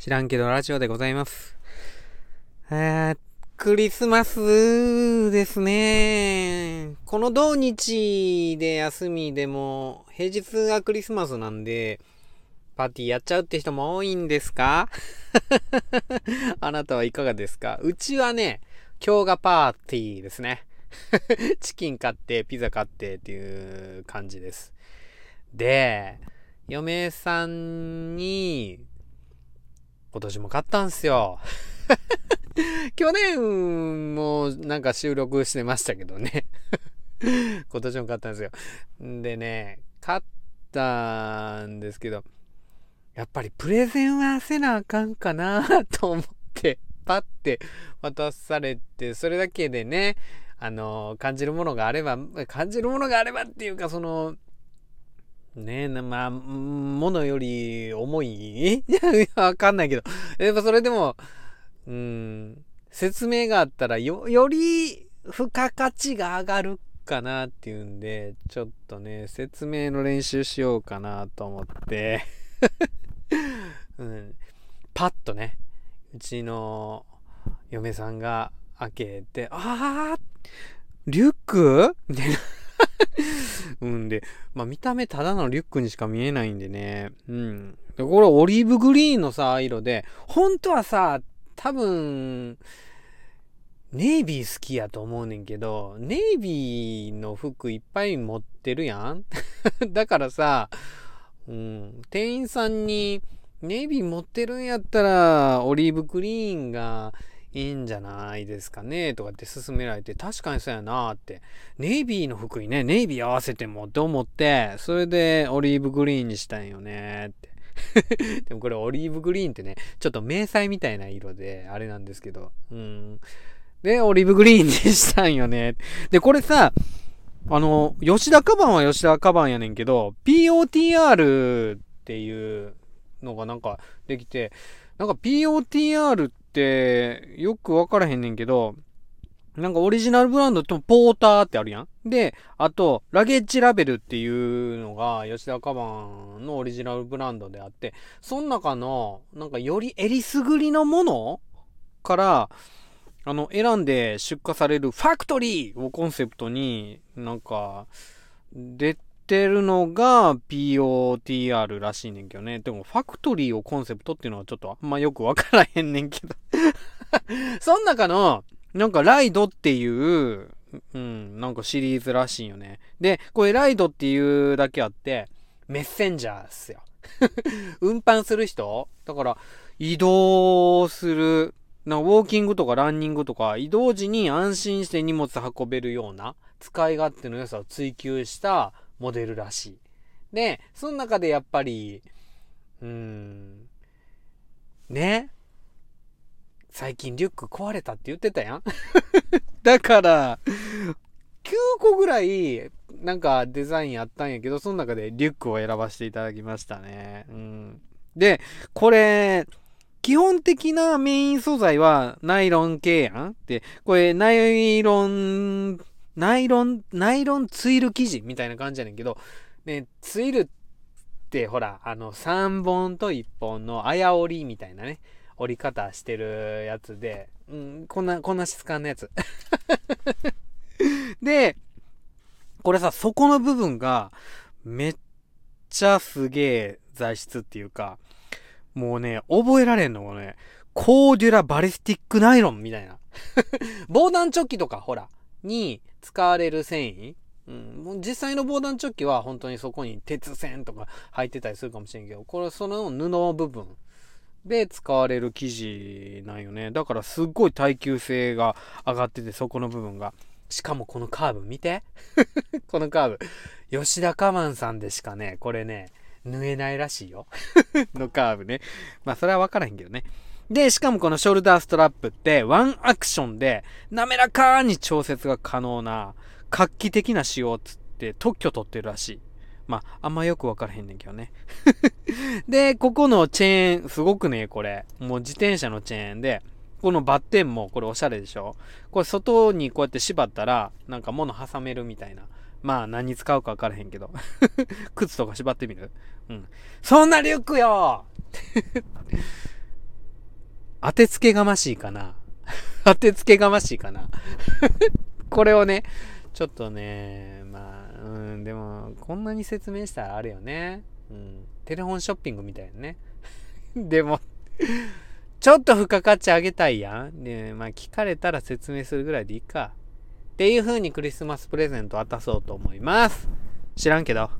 知らんけどラジオでございます。えー、クリスマスですね。この土日で休みでも、平日がクリスマスなんで、パーティーやっちゃうって人も多いんですか？あなたはいかがですか？うちはね、今日がパーティーですね。チキン買って、ピザ買ってっていう感じです。で、嫁さんに今年も買ったんすよ。去年もなんか収録してましたけどね 今年も買ったんですよ。でね、買ったんですけど、やっぱりプレゼンはせなあかんかなと思って、パッて渡されて、それだけでね、あの、感じるものがあれば、感じるものがあればっていうか、その、ねえ、まあ、ものより重い、わかんないけど。やっぱそれでも、うん、説明があったらよ、より付加価値が上がるかなっていうんで、ちょっとね、説明の練習しようかなと思って。うん、パッとね、うちの嫁さんが開けて、ああリュック？みたいな。うんで、まあ見た目ただのリュックにしか見えないんでね。うん。で、これオリーブグリーンのさ、色で、本当はさ、多分、ネイビー好きやと思うねんけど、ネイビーの服いっぱい持ってるやん だからさ、うん、店員さんに、ネイビー持ってるんやったら、オリーブグリーンがいいんじゃないですかねとかって勧められて、確かにそうやなって。ネイビーの服にね、ネイビー合わせてもって思って、それでオリーブグリーンにしたんよねって。でもこれオリーブグリーンってね、ちょっと迷彩みたいな色で、あれなんですけど。うん。で、オリーブグリーンにしたんよね。で、これさ、あの、吉田カバンは吉田カバンやねんけど、POTR っていうのがなんかできて、なんか POTR ってってよくわからへんねんけど、なんかオリジナルブランドってポーターってあるやん。で、あと、ラゲッジラベルっていうのが吉田カバンのオリジナルブランドであって、その中の、なんかよりえりすぐりのものから、あの、選んで出荷されるファクトリーをコンセプトに、なんか、出てるのが POTR らしいねんけどね。でも、ファクトリーをコンセプトっていうのはちょっとあんまよくわからへんねんけど その中の、なんかライドっていう、うん、なんかシリーズらしいよね。で、これライドっていうだけあって、メッセンジャーっすよ。運搬する人？だから、移動する、なウォーキングとかランニングとか、移動時に安心して荷物運べるような、使い勝手の良さを追求したモデルらしい。で、その中でやっぱり、うーん、ね最近リュック壊れたって言ってたやん だから、9個ぐらい、なんかデザインあったんやけど、その中でリュックを選ばせていただきましたね。うん。で、これ、基本的なメイン素材はナイロン系やんで、これナイロンナイロン、ナイロンツイル生地みたいな感じやねんけど、ね、ツイルってほら、あの、3本と1本のあや折りみたいなね、折り方してるやつで、うん、こんな、こんな質感のやつ。で、これさ、底の部分が、めっちゃすげえ材質っていうか、もうね、覚えられんのもね、コーデュラバリスティックナイロンみたいな。防弾チョッキとか、ほら、に使われる繊維、うん、実際の防弾チョッキは本当にそこに鉄線とか入ってたりするかもしれんけど、これその布の部分で使われる生地なんよね。だからすっごい耐久性が上がってて、そこの部分が。しかもこのカーブ見て このカーブ。吉田カマンさんでしかね、これね、縫えないらしいよ のカーブね。まあそれはわからへんけどね。で、しかもこのショルダーストラップってワンアクションで滑らかに調節が可能な画期的な仕様つって特許取ってるらしい。まあ、あんまよくわからへんねんけどね。で、ここのチェーン、すごくね、これ。もう自転車のチェーンで、このバッテンもこれおしゃれでしょこれ外にこうやって縛ったら、なんか物挟めるみたいな。まあ何に使うかわからへんけど。靴とか縛ってみる？うん。そんなリュックよ当てつけがましいかな 当てつけがましいかな これをね、ちょっとね、まあ、うん、でも、こんなに説明したらあるよね。うん。テレフォンショッピングみたいなね。でもちょっと付加価値あげたいやん。で、まあ聞かれたら説明するぐらいでいいか。っていう風にクリスマスプレゼント渡そうと思います。知らんけど。